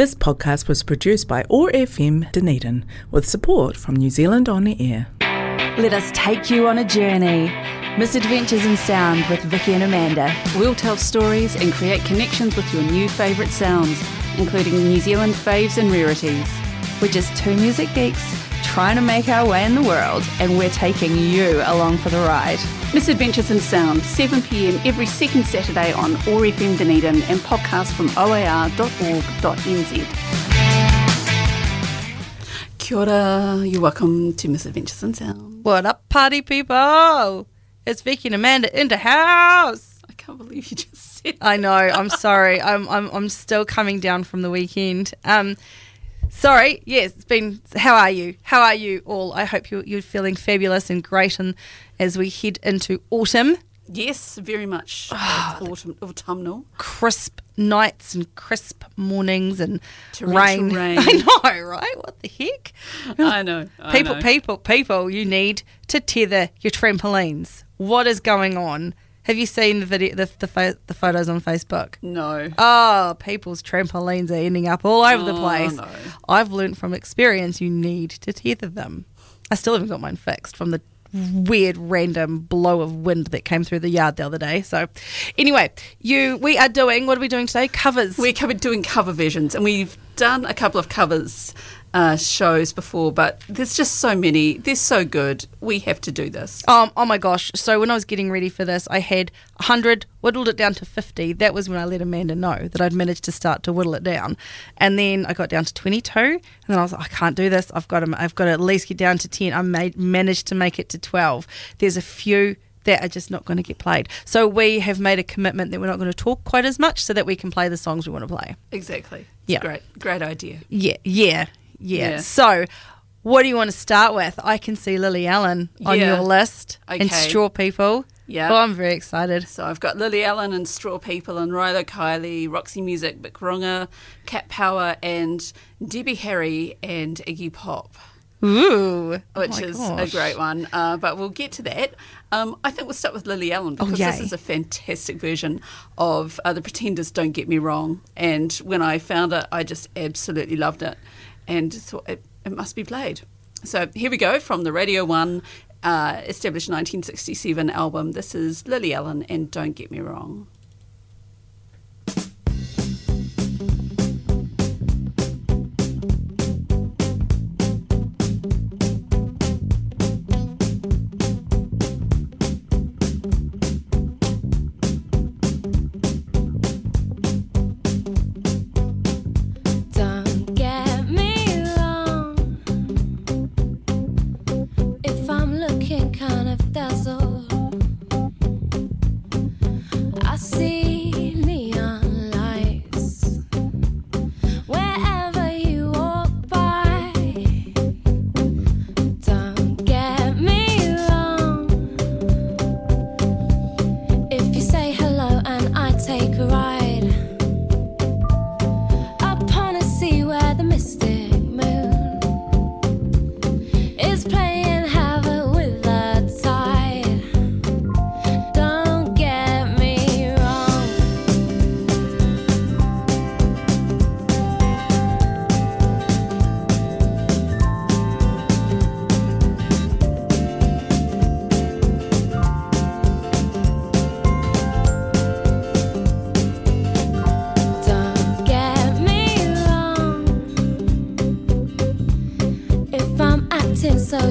This podcast was produced by OAR FM Dunedin with support from New Zealand On the Air. Let us take you on a journey. Misadventures in Sound with Vicky and Amanda. We'll tell stories and create connections with your new favourite sounds, including New Zealand faves and rarities. We're just two music geeks trying to make our way in the world, and we're taking you along for the ride. Misadventures in Sound, 7pm every second Saturday on OAR FM Dunedin and podcast from oar.org.nz. Kia ora, you're welcome to Misadventures in Sound. What up, party people? It's Vicky and Amanda in the house. I can't believe you just said I know. I'm sorry. I'm I'm I'm still coming down from the weekend. Um, sorry. Yes, it's been. How are you? How are you all? I hope you're you're feeling fabulous and great. And as we head into autumn, Yes, very much uh, autumn, autumnal. crisp nights and crisp mornings and rain. rain. I know, right? What the heck? I know. I people, know. people, people, you need to tether your trampolines. What is going on? Have you seen the video, the the, pho- the photos on Facebook? No. Oh, people's trampolines are ending up all over the Oh, place. no. I've learned from experience you need to tether them. I still haven't got mine fixed from the weird random blow of wind that came through the yard the other day. So, anyway, you we are doing what are we doing today? Covers. We're doing cover versions, and we've done a couple of covers uh, shows before, but there's just so many. They're so good. We have to do this. Um, oh my gosh. So when I was getting ready for this, I had 100, whittled it down to 50. That was when I let Amanda know that I'd managed to start to whittle it down. And then I got down to 22. And then I was like, I can't do this. I've got to, I've got to at least get down to 10. I made, managed to make it to 12. There's a few that are just not going to get played. So we have made a commitment that we're not going to talk quite as much so that we can play the songs we want to play. Exactly. It's Yeah. Great. Great idea. Yeah, yeah, yeah. Yeah. So, what do you want to start with? I can see Lily Allen on Yeah. your list and Straw People. Yeah. Oh, I'm very excited. So I've got Lily Allen and Straw People and Rilo Kiley, Roxy Music, Bic Runga, Cat Power, and Debbie Harry and Iggy Pop, Ooh, oh which my is gosh. a great one. Uh, but we'll get to that. Um, I think we'll start with Lily Allen because this is a fantastic version of uh, The Pretenders, Don't Get Me Wrong. And when I found it, I just absolutely loved it and thought it, it must be played. So here we go from the Radio 1 uh, established 1967 album. This is Lily Allen and Don't Get Me Wrong.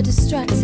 Acting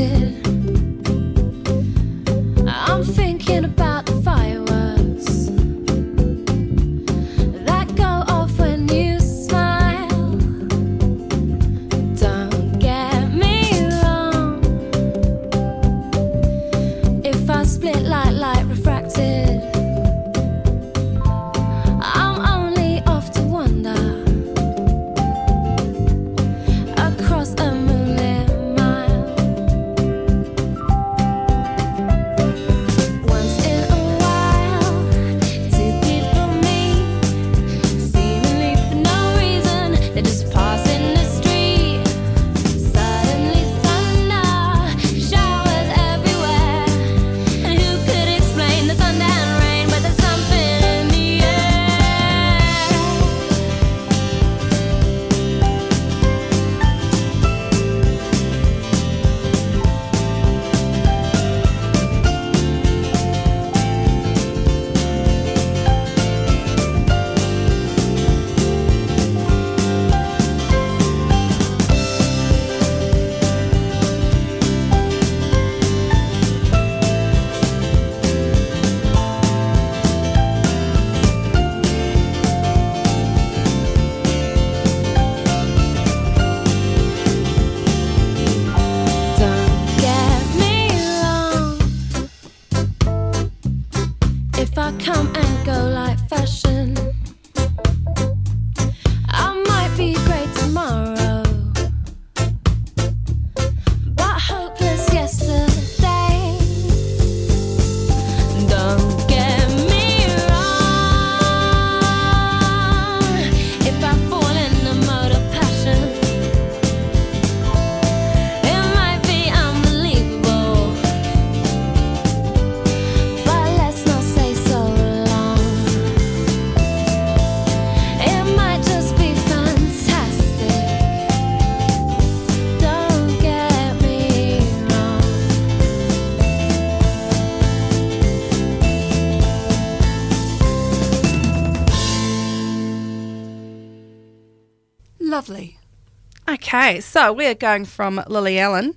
Okay, so we're going from Lily Allen,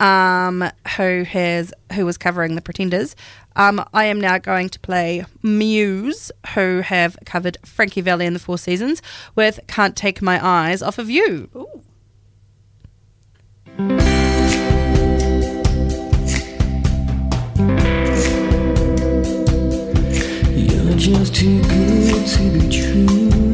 um, who has who was covering the Pretenders. Um, I am now going to play Muse, who have covered Frankie Valli and the Four Seasons with "Can't Take My Eyes Off of You." Ooh. Just too good to be true.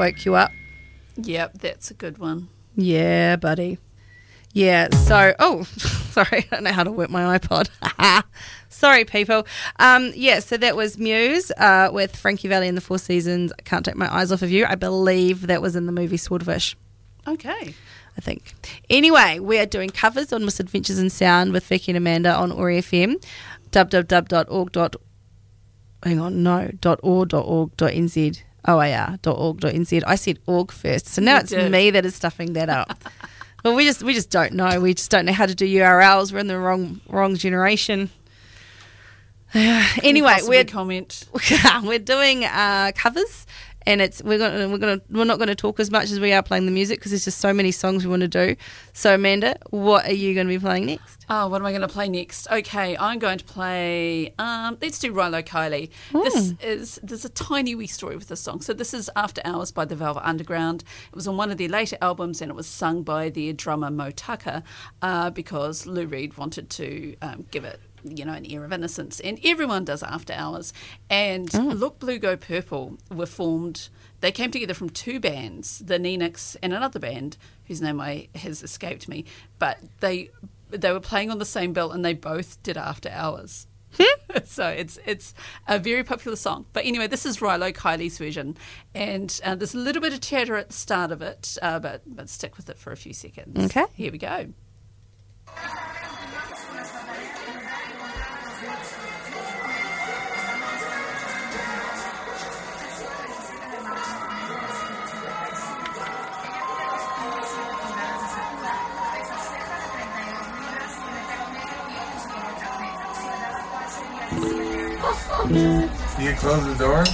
Woke you up. Yep, that's a good one. Yeah, buddy. Yeah, so, oh, sorry, I don't know how to work my iPod. sorry, people. Um, yeah, so that was Muse uh, with Frankie Valli and the Four Seasons. I Can't Take My Eyes Off of You. I believe that was in the movie Swordfish. Okay. I think. Anyway, we are doing covers on Misadventures in Sound with Vicky and Amanda on OAR FM. www.org. Hang on, no, .or.org.nz. OAR.org.nz. I said org first, so now You it's did. me that is stuffing that up. well, we just we just don't know. We just don't know how to do URLs. We're in the wrong wrong generation. anyway, we're comment. we're doing uh, covers, and it's we're gonna we're gonna we're not going to talk as much as we are playing the music because there's just so many songs we want to do. So Amanda, what are you going to be playing next? Oh, what am I going to play next? Okay, I'm going to play. Um, let's do Rilo Kiley. This is there's a tiny wee story with this song. So this is After Hours by the Velvet Underground. It was on one of their later albums, and it was sung by their drummer Moe Tucker uh, because Lou Reed wanted to um, give it you know, an air of innocence. And everyone does after hours. And Oh. Look Blue Go Purple were formed. They came together from two bands, the Nenix and another band whose name I has escaped me. But they they were playing on the same bill, and they both did after hours. so it's it's a very popular song. But anyway, this is Rilo Kiley's version, and uh, there's a little bit of chatter at the start of it, uh, but but stick with it for a few seconds. Okay. here we go. You close the door.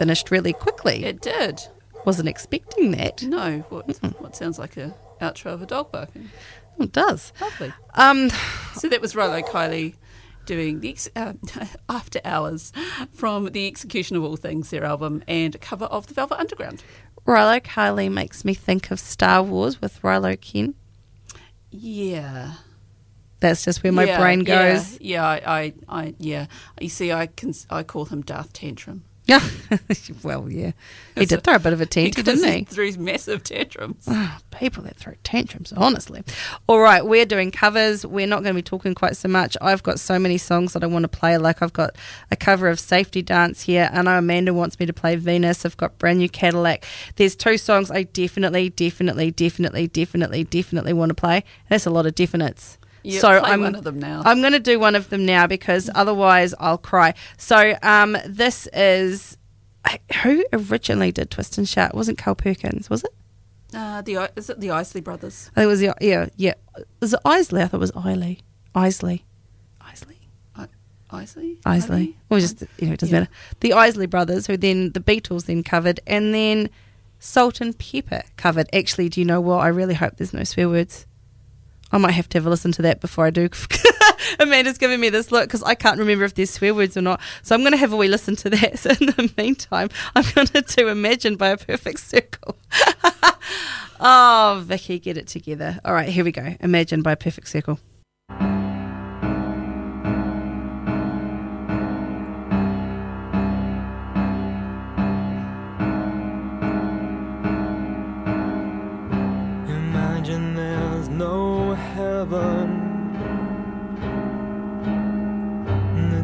Finished really quickly. It did. Wasn't expecting that. No, what what sounds like a outro of a dog barking. It does. Lovely. Um, So that was Rolo Kylie doing the ex- uh, After Hours from the Execution of All Things, their album, and a cover of the Velvet Underground. Rilo Kiley makes me think of Star Wars with Kylo Ren. Yeah. That's just where my Yeah, brain yeah, goes. Yeah, I, I, I, yeah. You see, I can, I call him Darth Tantrum. Yeah. well, yeah. He did throw a bit of a tantrum, didn't he? Through his massive tantrums. Oh, people that throw tantrums, honestly. All right, we're doing covers. We're not going to be talking quite so much. I've got so many songs that I want to play. Like, I've got a cover of Safety Dance here. I know Amanda wants me to play Venus. I've got Brand New Cadillac. There's two songs I definitely, definitely, definitely, definitely, definitely want to play. That's a lot of definites. Yeah, so I'm one of them now. I'm going to do one of them now because otherwise I'll cry. So um, this is who originally did Twist and Shout? It wasn't Carl Perkins, was it? Uh, the is it the Isley Brothers? I think it was the yeah yeah. Was it Isley? I thought it was Isley. Isley. Isley. Isley? Isley. Well, just you know, it doesn't Yeah. matter. The Isley brothers, who then the Beatles then covered, and then Salt-N-Pepa covered. Actually, do you know what? I really hope there's no swear words. I might have to have a listen to that before I do. Amanda's giving me this look because I can't remember if there's swear words or not. So I'm going to have a wee listen to that. So in the meantime, I'm going to do Imagine by a Perfect Circle. oh, Vicky, get it together. All right, here we go. Imagine by a Perfect Circle.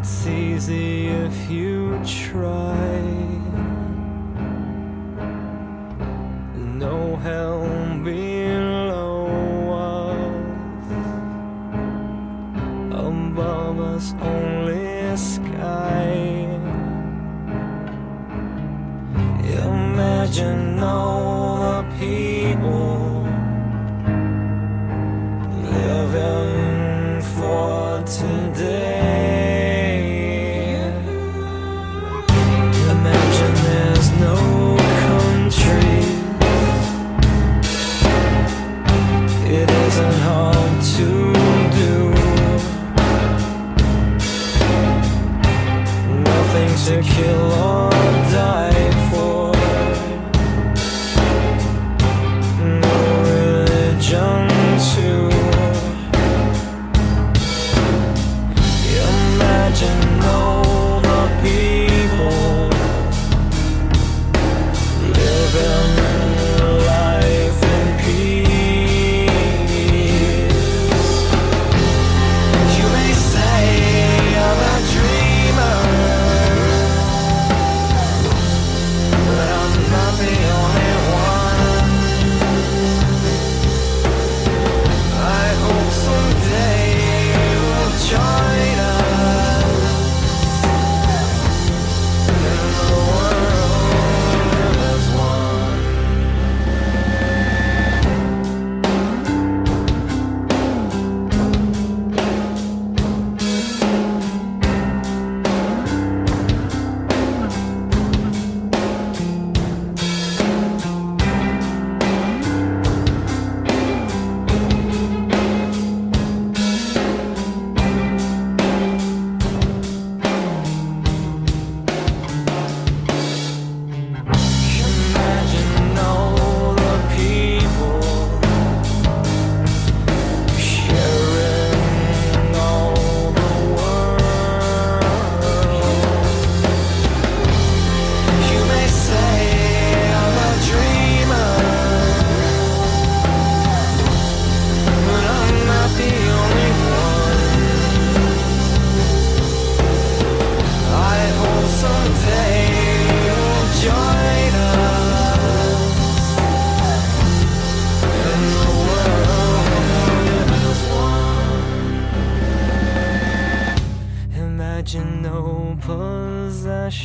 It's easy if you try. No hell below us, above us only sky. Imagine all the people living to kill or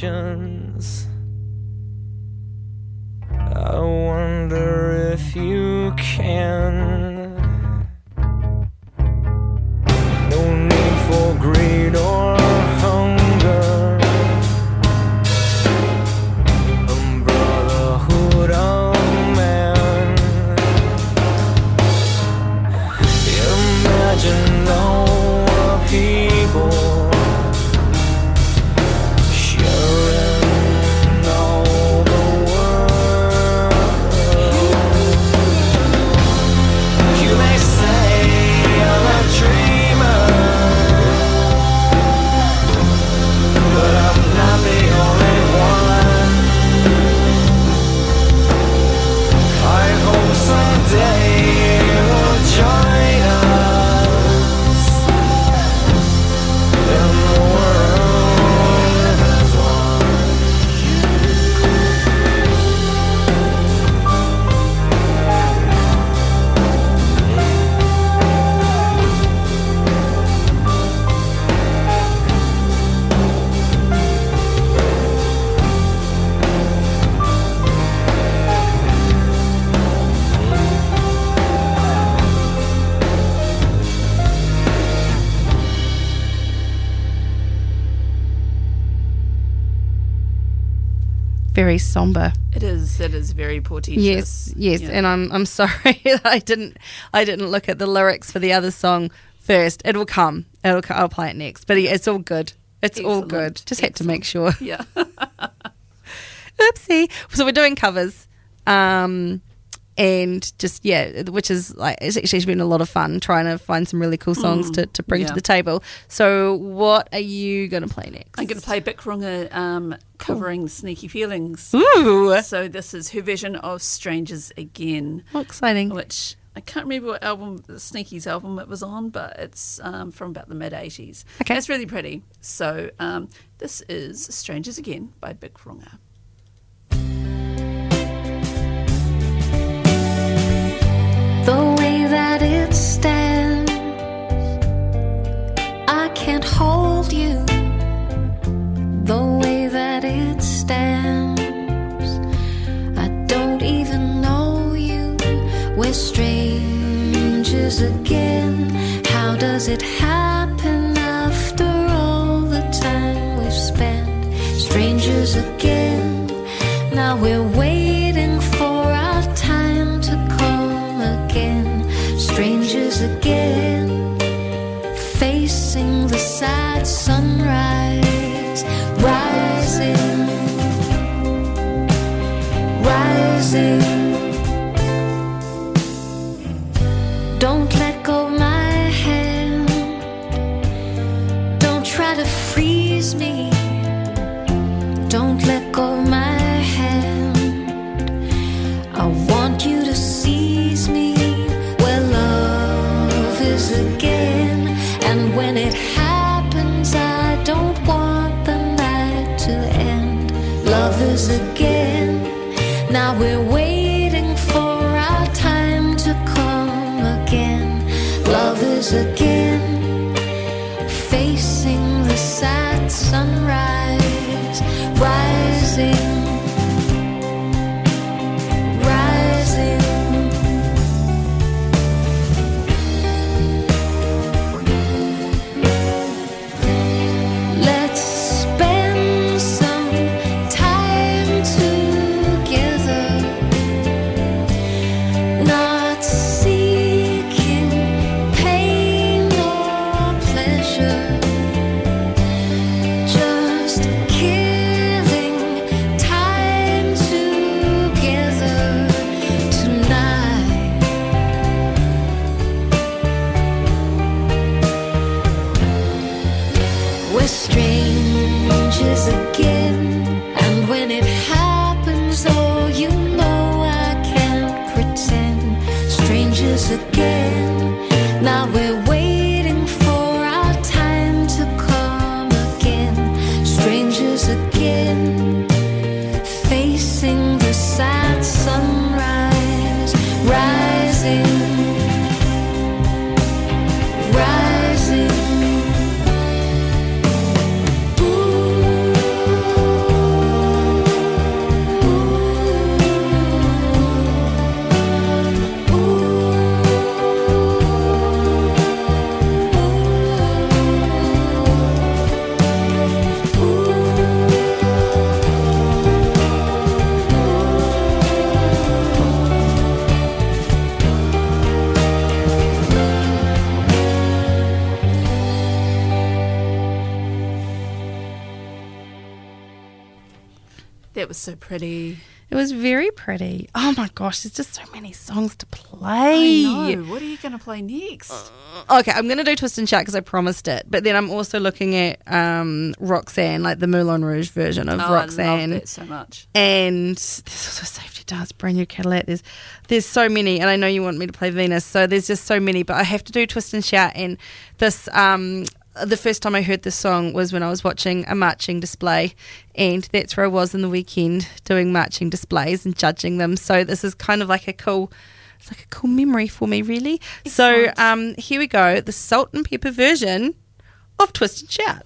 possessions. Very somber. It is. It is very portentous. Yes, yes, Yeah. and I'm I'm sorry that I didn't I didn't look at the lyrics for the other song first. It will come. It'll I'll play it next. But it's all good. It's all good. Just had to make sure. yeah. Oopsie. So we're doing covers. Um and just yeah, which is like it's actually been a lot of fun trying to find some really cool songs to, to bring to Mm, the table. So what are you gonna play next? I'm going to play Bic Runga um, covering Sneaky Feelings. Ooh, So this is her version of Strangers Again, how exciting! which I can't remember what album, Sneaky's album it was on, but it's um, from about the mid 80s. Okay. It's really pretty. So um, this is Strangers Again by Bic that it stands, I can't hold you. The way that it stands, I don't even know you. We're strangers again. How does it happen after all the time we've spent? Strangers again. Now we're waiting again. Facing the sad sunrise. Rising. Rising. Don't let go my hand. Don't try to freeze me. Again. Pretty. It was very pretty. Oh my gosh, there's just so many songs to play. I know. What are you going to play next? Okay, I'm going to do Twist and Shout because I promised it. But then I'm also looking at um, Roxanne, like the Moulin Rouge version of oh, I love Roxanne. that so much. and there's also Safety Dance, brand new Cadillac. There's there's so many, and I know you want me to play Venus, so there's just so many. But I have to do Twist and Shout, and this um the first time I heard this song was when I was watching a marching display, and that's where I was in the weekend doing marching displays and judging them. So this is kind of like a cool. It's like a cool memory for me, really. So um, here we go, the Salt-N-Pepa version of Twist and Shout.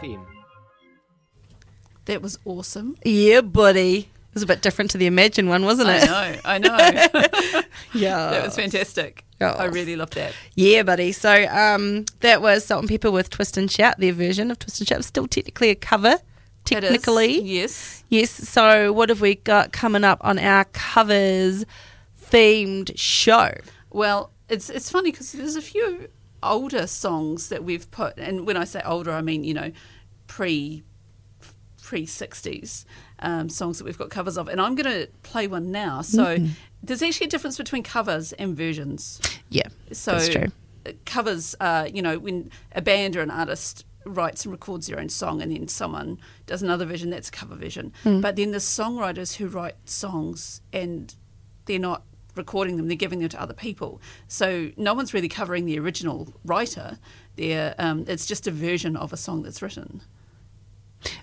FM. That was awesome. Yeah, buddy. It was a bit different to the Imagine one, wasn't it? I know, I know. Yeah. that was fantastic. Yes. I really loved that. Yeah, buddy. So um, that was Salt-N-Pepa with Twist and Shout. Their version of Twist and Shout. Still technically a cover. It is, Technically. yes. Yes. So what have we got coming up on our covers themed show? Well, it's it's funny because there's a few older songs that we've put, and when I say older, I mean you know pre pre sixties um, songs that we've got covers of, and I'm going to play one now. So there's actually a difference between covers and versions. Yeah. So that's true. covers, uh, you know, when a band or an artist writes and records their own song, and then someone does another version, that's a cover version. But then there's songwriters who write songs and they're not recording them; they're giving them to other people. So no one's really covering the original writer. They're, um, it's just a version of a song that's written.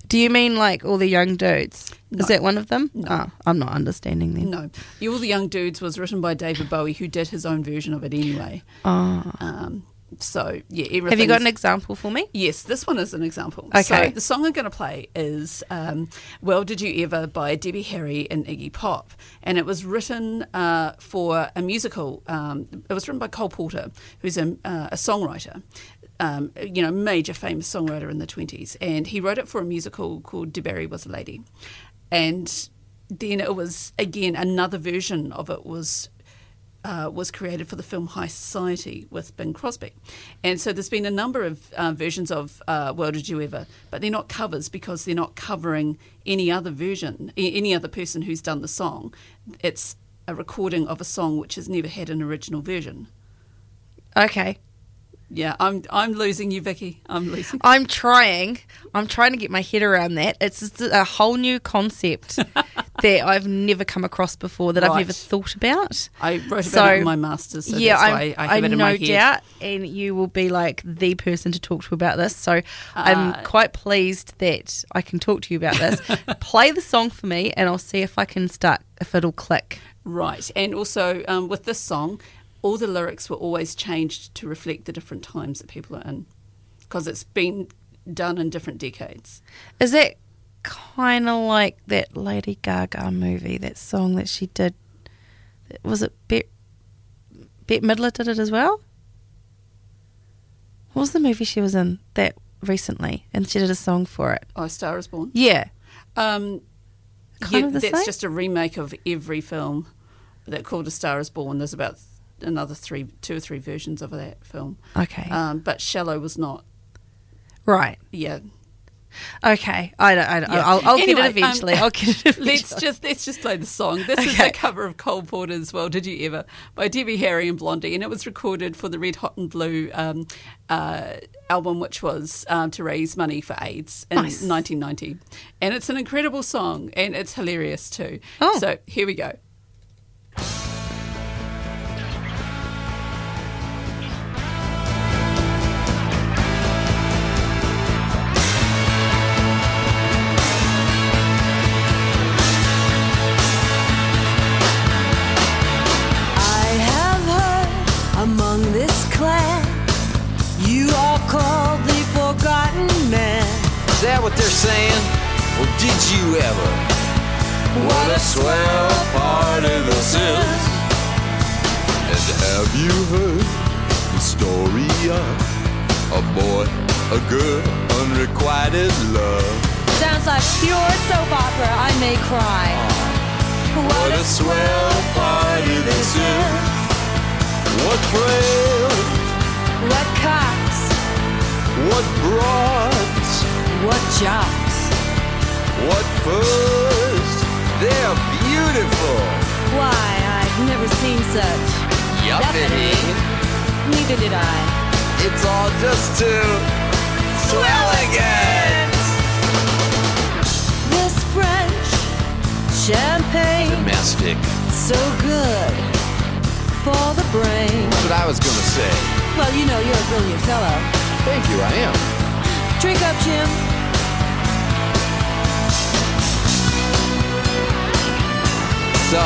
Do you mean like all the young dudes? No. Is that one of them? No. Oh, I'm not understanding then. No, All the Young Dudes" was written by David Bowie, who did his own version of it anyway. Oh. Um, so yeah, everything. Have you got an example for me? Yes, this one is an example. Okay. So the song I'm going to play is um, Well Did You Ever by Debbie Harry and Iggy Pop. And it was written uh, for a musical. Um, it was written by Cole Porter, who's a, uh, a songwriter. Um, you know, major famous songwriter in the 20s. And he wrote it for a musical called DuBarry Was a Lady. And then it was, again, another version of it was uh, was created for the film High Society with Bing Crosby. And so there's been a number of uh, versions of uh, Well Did You Ever, but they're not covers because they're not covering any other version, any other person who's done the song. It's a recording of a song which has never had an original version. Okay. Yeah, I'm I'm losing you, Vicky. I'm losing. I'm trying. I'm trying to get my head around that. It's a whole new concept that I've never come across before that I've Right. never thought about. I wrote about So, it in my masters, so yeah, I'm, I I have it in no my head. doubt, and you will be like the person to talk to about this. So I'm Uh, quite pleased that I can talk to you about this. Play the song for me, and I'll see if I can start if it'll click. Right, and also um, with this song, all the lyrics were always changed to reflect the different times that people are in, because it's been done in different decades. Is that kind of like that Lady Gaga movie, that song that she did? Was it Bette, Bette Midler did it as well? What was the movie she was in that recently? And she did a song for it. Oh, Star is Born. Yeah. Um, Kind yeah, of the that's same? just a remake of every film that called A Star Is Born. There's about another three, two or three versions of that film. Okay. Um, but Shallow was not. right. Yeah. Okay. I don't. I don't Yeah. I'll, I'll Anyway, get it eventually. um, I'll get it eventually. Let's just let's just play the song. This is Okay. a cover of Cole Porter's "Well Did You Ever" by Debbie Harry and Blondie, and it was recorded for the Red Hot and Blue um, uh, album, which was um, to raise money for AIDS in Nice. 1990. And it's an incredible song, and it's hilarious too. Oh. So here we go. Did you ever? What a swell party this is. And have you heard the story of a boy, a girl, unrequited love? Sounds like pure soap opera. I may cry. What a swell party this is. What friends, What cops? what broads, What jocks? What furs. They're beautiful. Why, I've never seen such. Yuppity. Neither did I. It's all just too swell again. This French champagne, Domestic. so good for the brain. That's what I was gonna say. Well, you know you're a brilliant fellow. Thank you, I am. Drink up, Jim. So,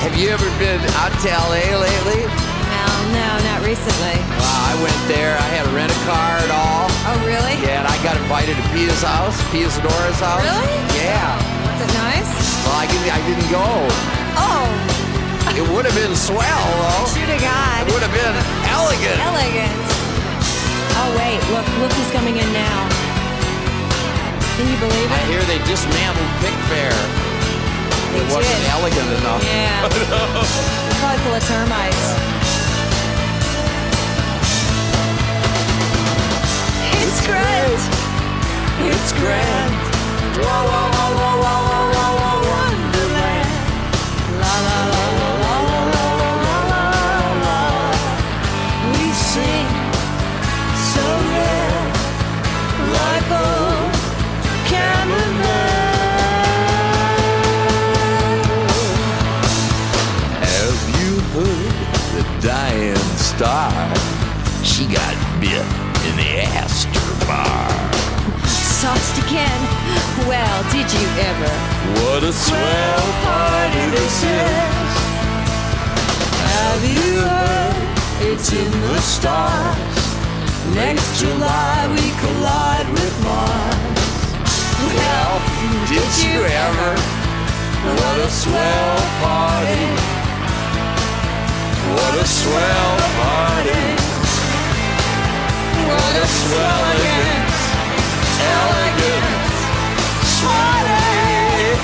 have you ever been out to LA lately? Well, no, not recently. Well, I went there. I had to rent a car and all. Oh, really? Yeah, and I got invited to Pia's house, Pia Zadora's house. Really? Yeah. Oh, was it nice? Well, I didn't, I didn't go. Oh, It would have been swell, though. shoot a god. It would have been elegant. Elegant. Oh, wait, look, look who's coming in now. Can you believe it? I hear they dismantled Pick Fair. They It wasn't did. elegant enough. Yeah. Probably full of termites. It's grand. It's grand. Whoa, whoa, whoa, whoa, whoa, whoa, whoa, whoa, dying star? She got bit in the Astor bar. Sauced again. Well, did you ever? What a swell party this is. Have you heard? It's in the stars. Next July we collide with Mars. Well, did you ever? What a swell party. What a swell party. What a swell elegant, elegant, smarty,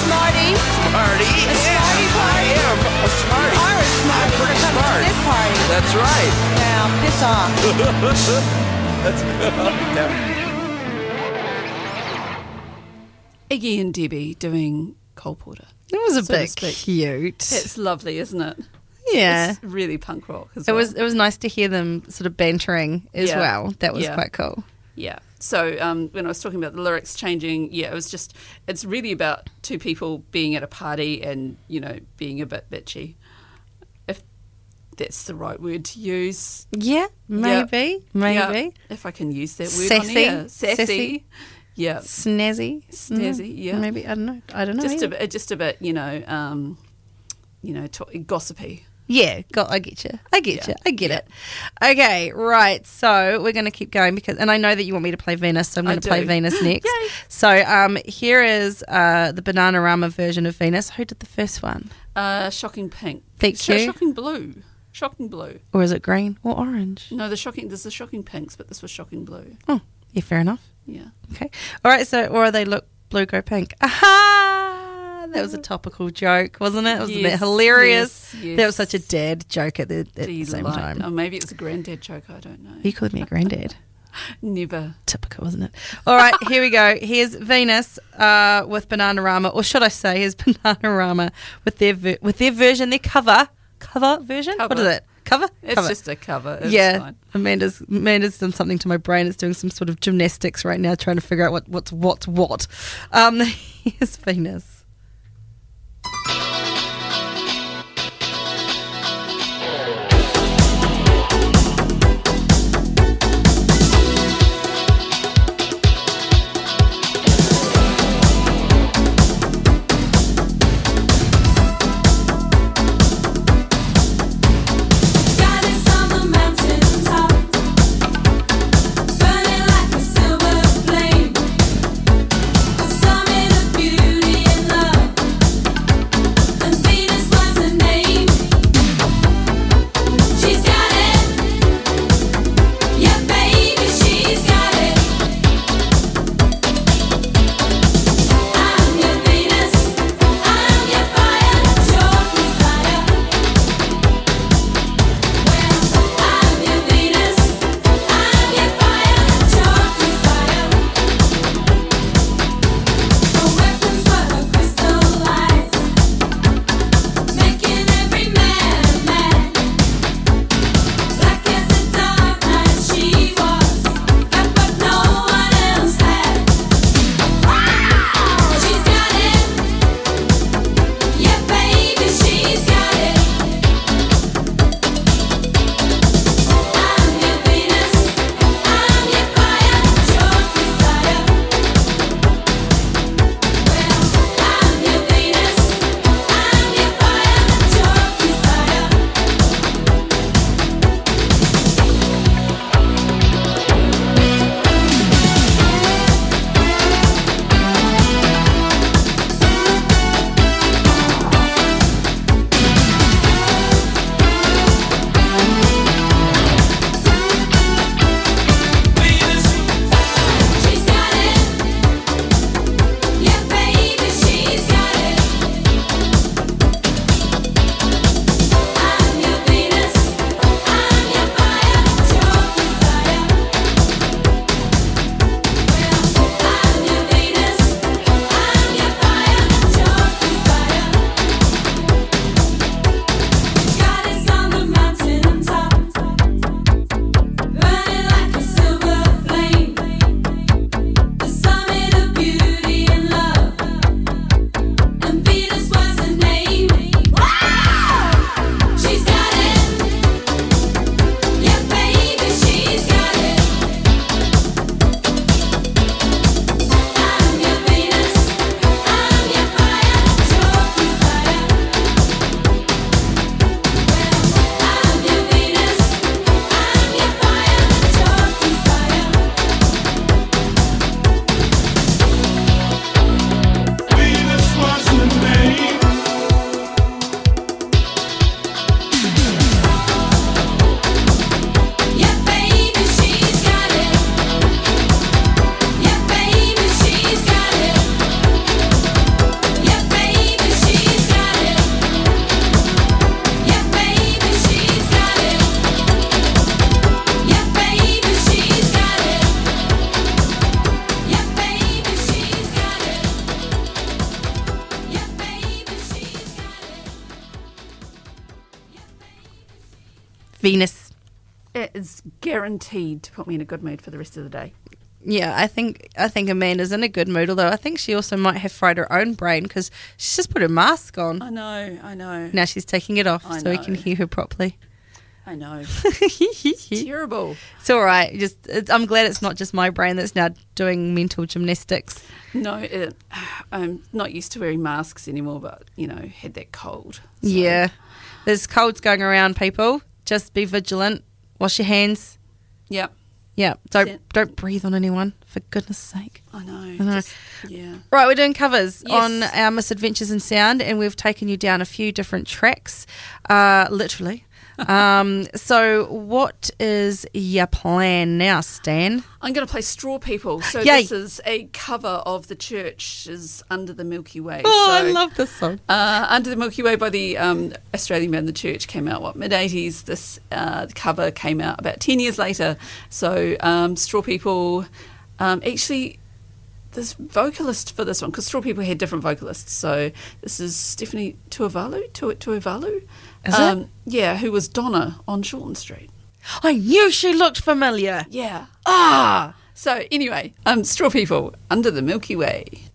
Smarty. smarty. A smarty party. I am a smarty. You are a smart. I'm pretty smart. This party. That's right. Now, piss off. That's good. Iggy and Debbie doing Cole Porter. It was a so bit cute. It's lovely, isn't it? Yeah. It's really punk rock as It well. was it was nice to hear them sort of bantering as Yeah. well. That was Yeah. quite cool. Yeah. So um, when I was talking about the lyrics changing, yeah, it was just it's really about two people being at a party and you know being a bit bitchy, if that's the right word to use. Yeah, maybe, maybe. Yeah, if I can use that word on Sassy. here, sassy. Sassy. Yeah, Snazzy, Snazzy, Mm, yeah. Maybe I don't know. I don't know. just a bit, just a bit, you know, um, you know, to- gossipy. Yeah, got. I get you. I get Yeah. you. I get it. Okay, right. So we're going to keep going because, and I know that you want me to play Venus, so I'm going to play. Venus next. Yay. So um, here is uh, the Bananarama version of Venus. Who did the first one, Uh, shocking pink. Thank Sh- you. Shocking blue. Shocking blue. or is it green or orange? No, the shocking. There's the shocking pinks, but this was shocking blue. Oh, yeah, fair enough. Yeah. Okay. All right. So, or they look blue, go pink. Aha! That was a topical joke, wasn't it? It was a bit Yes, hilarious. yes, That was such a dad joke at the, at the same time. Oh, maybe it's a granddad joke. I don't know. He called me a granddad. Never. Typical, isn't it? All right, here we go. Here's Venus uh, with Bananarama, or should I say, here's Bananarama with their ver- with their version, their cover cover version. What Cover. is it? Cover. It's cover. just a cover. It's yeah. fine. Amanda's Amanda's done something to my brain. It's doing some sort of gymnastics right now, trying to figure out what what's what's what. Um, here's Venus. Guaranteed to put me in a good mood for the rest of the day. Yeah, I think I think Amanda's in a good mood. Although I think she also might have fried her own brain because she's just put her mask on. I know, I know, Now she's taking it off I so we can hear her properly. I know. it's Terrible. all right. Just it's, I'm glad it's not just my brain that's now doing mental gymnastics. No, it, I'm not used to wearing masks anymore, but you know, had that cold. So- Yeah, there's colds going around. People, just be vigilant. Wash your hands. Yep. Yeah, don't Sen- don't breathe on anyone for goodness sake. I know. know. just- yeah. Right, we're doing covers Yes. on our Misadventures in Sound, and we've taken you down a few different tracks, uh, literally. Um, so, what is your plan now, Stan? I'm going to play Straw People. So Yay. this is a cover of the Church's Under the Milky Way. Oh, so, I love this song. Uh, Under the Milky Way by the um, Australian band The Church came out, what, mid 80s? This uh, cover came out about 10 years later. So um, Straw People um, actually. This vocalist for this one, because Straw People had different vocalists. So this is Stephanie Tauevihi, Tu- Tauevihi. Um, Yeah, who was Donna on Shortland Street. I knew she looked familiar. Yeah. Ah. So anyway, um, Straw People under the Milky Way.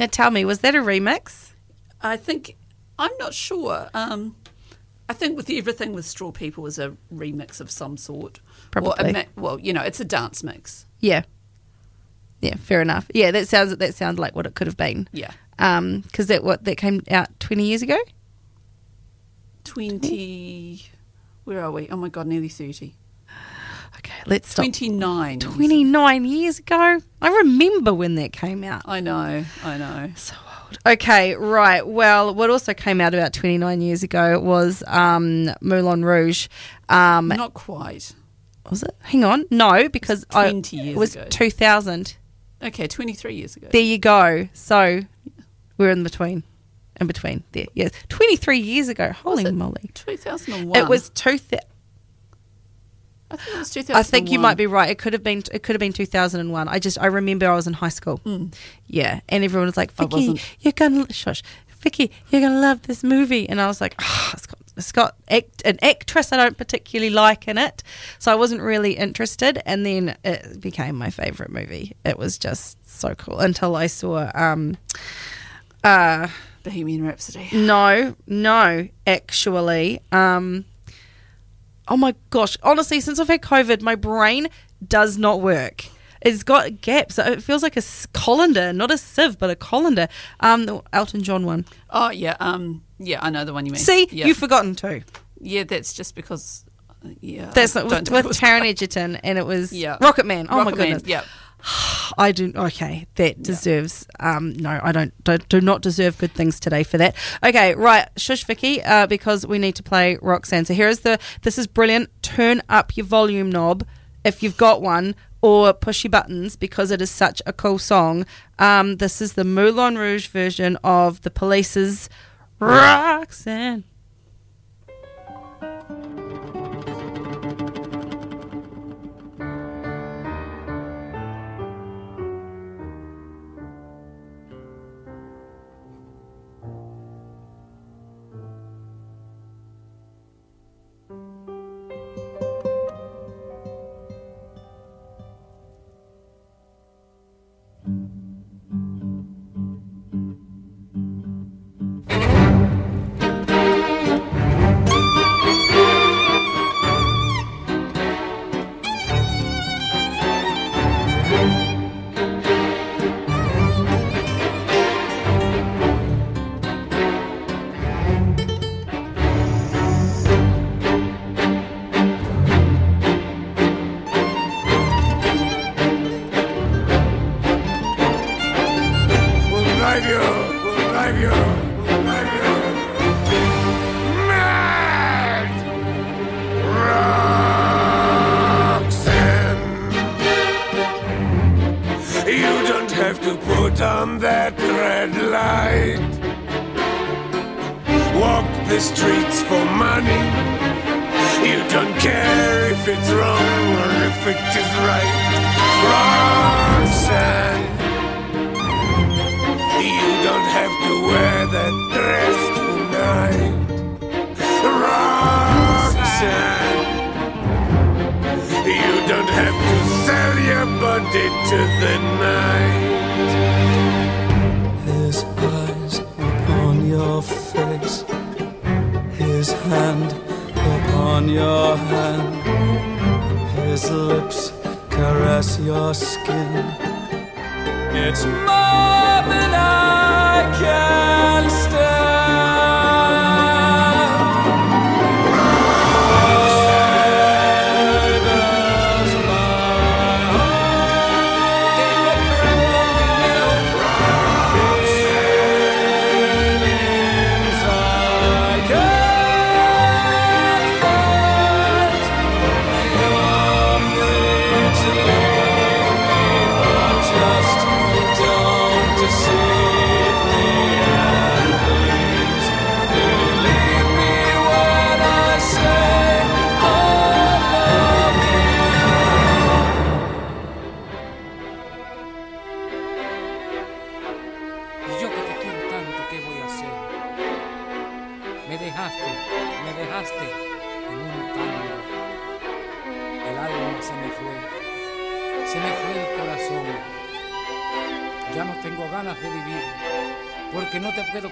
Now tell me, was that a remix? I think I'm not sure. Um, I think with everything with Straw People was a remix of some sort. Probably. well, you know, it's a dance mix. Yeah. Yeah, fair enough. Yeah, that sounds that sounds like what it could have been. Yeah. Um, because that what that came out twenty years ago. Twenty. Where are we? Oh my god, nearly thirty. Okay, let's stop. Twenty nine. Twenty nine years ago. I remember when that came out. I know. I know. So old. Okay, right. Well, what also came out about twenty nine years ago was um, Moulin Rouge. Um, Not quite. was it? Hang on, no, because I, 20 years it was ago. two thousand. Okay, twenty three years ago. There you go. So we're in between. In between there, yes. Twenty three years ago. Holy moly! Two thousand and one. It was two. Th- I think it was two thousand. I think you might be right. It could have been. It could have been two thousand and one. I just. I remember I was in high school. Yeah, and everyone was like, "Vicky, you're gonna shush, Vicky, you're gonna love this movie." And I was like, oh, "It's got, it's got act, an actress I don't particularly like in it," so I wasn't really interested. And then it became my favorite movie. It was just so cool until I saw. um uh Bohemian Rhapsody. no, no, actually. Um, oh my gosh. Honestly, since I've had COVID, my brain does not work. It's got gaps. It feels like a colander, not a sieve, but a colander. Um, the Elton John one. Oh yeah. Um. Yeah, I know the one you mean. See, yeah. you've forgotten too. Yeah, that's just because. uh, Yeah. That's not, with, with Taron. Egerton, and it was Yeah. Rocket Man. Oh my Rocket Man, goodness. Yeah. I do. Okay, that deserves. Um, no, I don't, don't. Do not deserve good things today for that. Okay, right, shush, Vicky, uh, because we need to play Roxanne. So here is the. This is brilliant. Turn up your volume knob if you've got one, or push your buttons because it is such a cool song. Um, this is the Moulin Rouge version of the Police's Roxanne.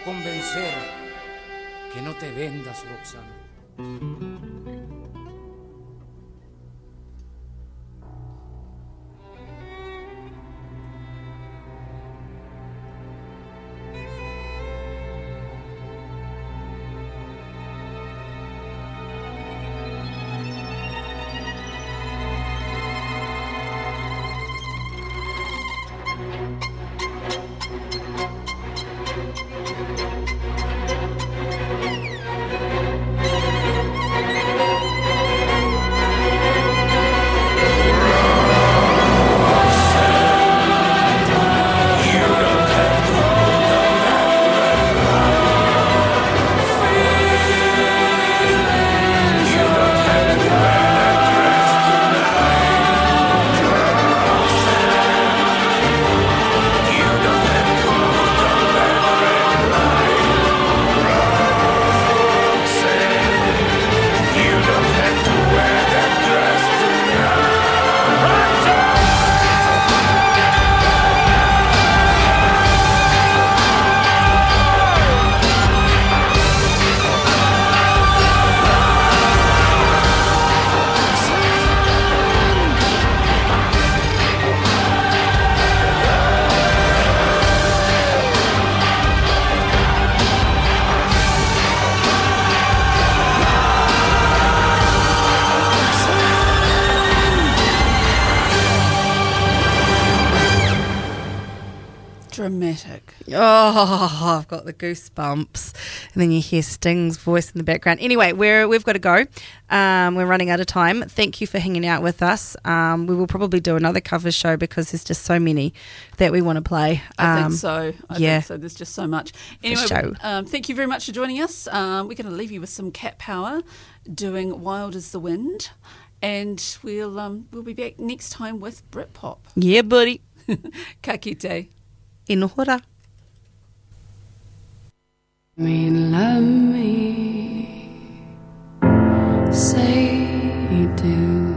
Convencer que no te vendas, Roxana. Oh, I've got the goosebumps. And then you hear Sting's voice in the background. Anyway, we're, we've got to go. Um, we're running out of time. Thank you for hanging out with us. Um, we will probably do another cover show because there's just so many that we want to play. I Um, think so. I yeah. think so. There's just so much. Anyway. Um, thank you very much for joining us. Um, we're going to leave you with some Cat Power doing Wild Is the Wind. And we'll um, we'll be back next time with Britpop. Yeah, buddy. Ka kite. Inohora. Mean, let me say do.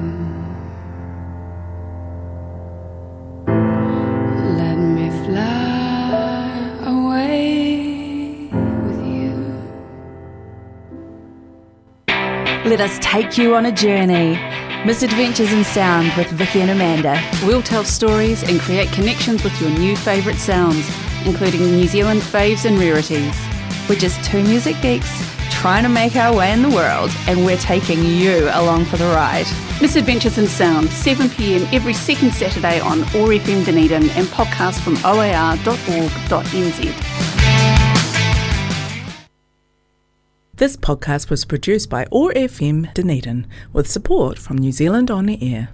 Let me fly away with you. Let us take you on a journey. Misadventures in Sound with Vicky and Amanda. We'll tell stories and create connections with your new favourite sounds, including New Zealand faves and rarities. We're just two music geeks trying to make our way in the world, and we're taking you along for the ride. Misadventures in Sound, 7 pm every second Saturday on OAR FM Dunedin and podcast from oar.org.nz. This podcast was produced by OAR FM Dunedin with support from New Zealand On the Air.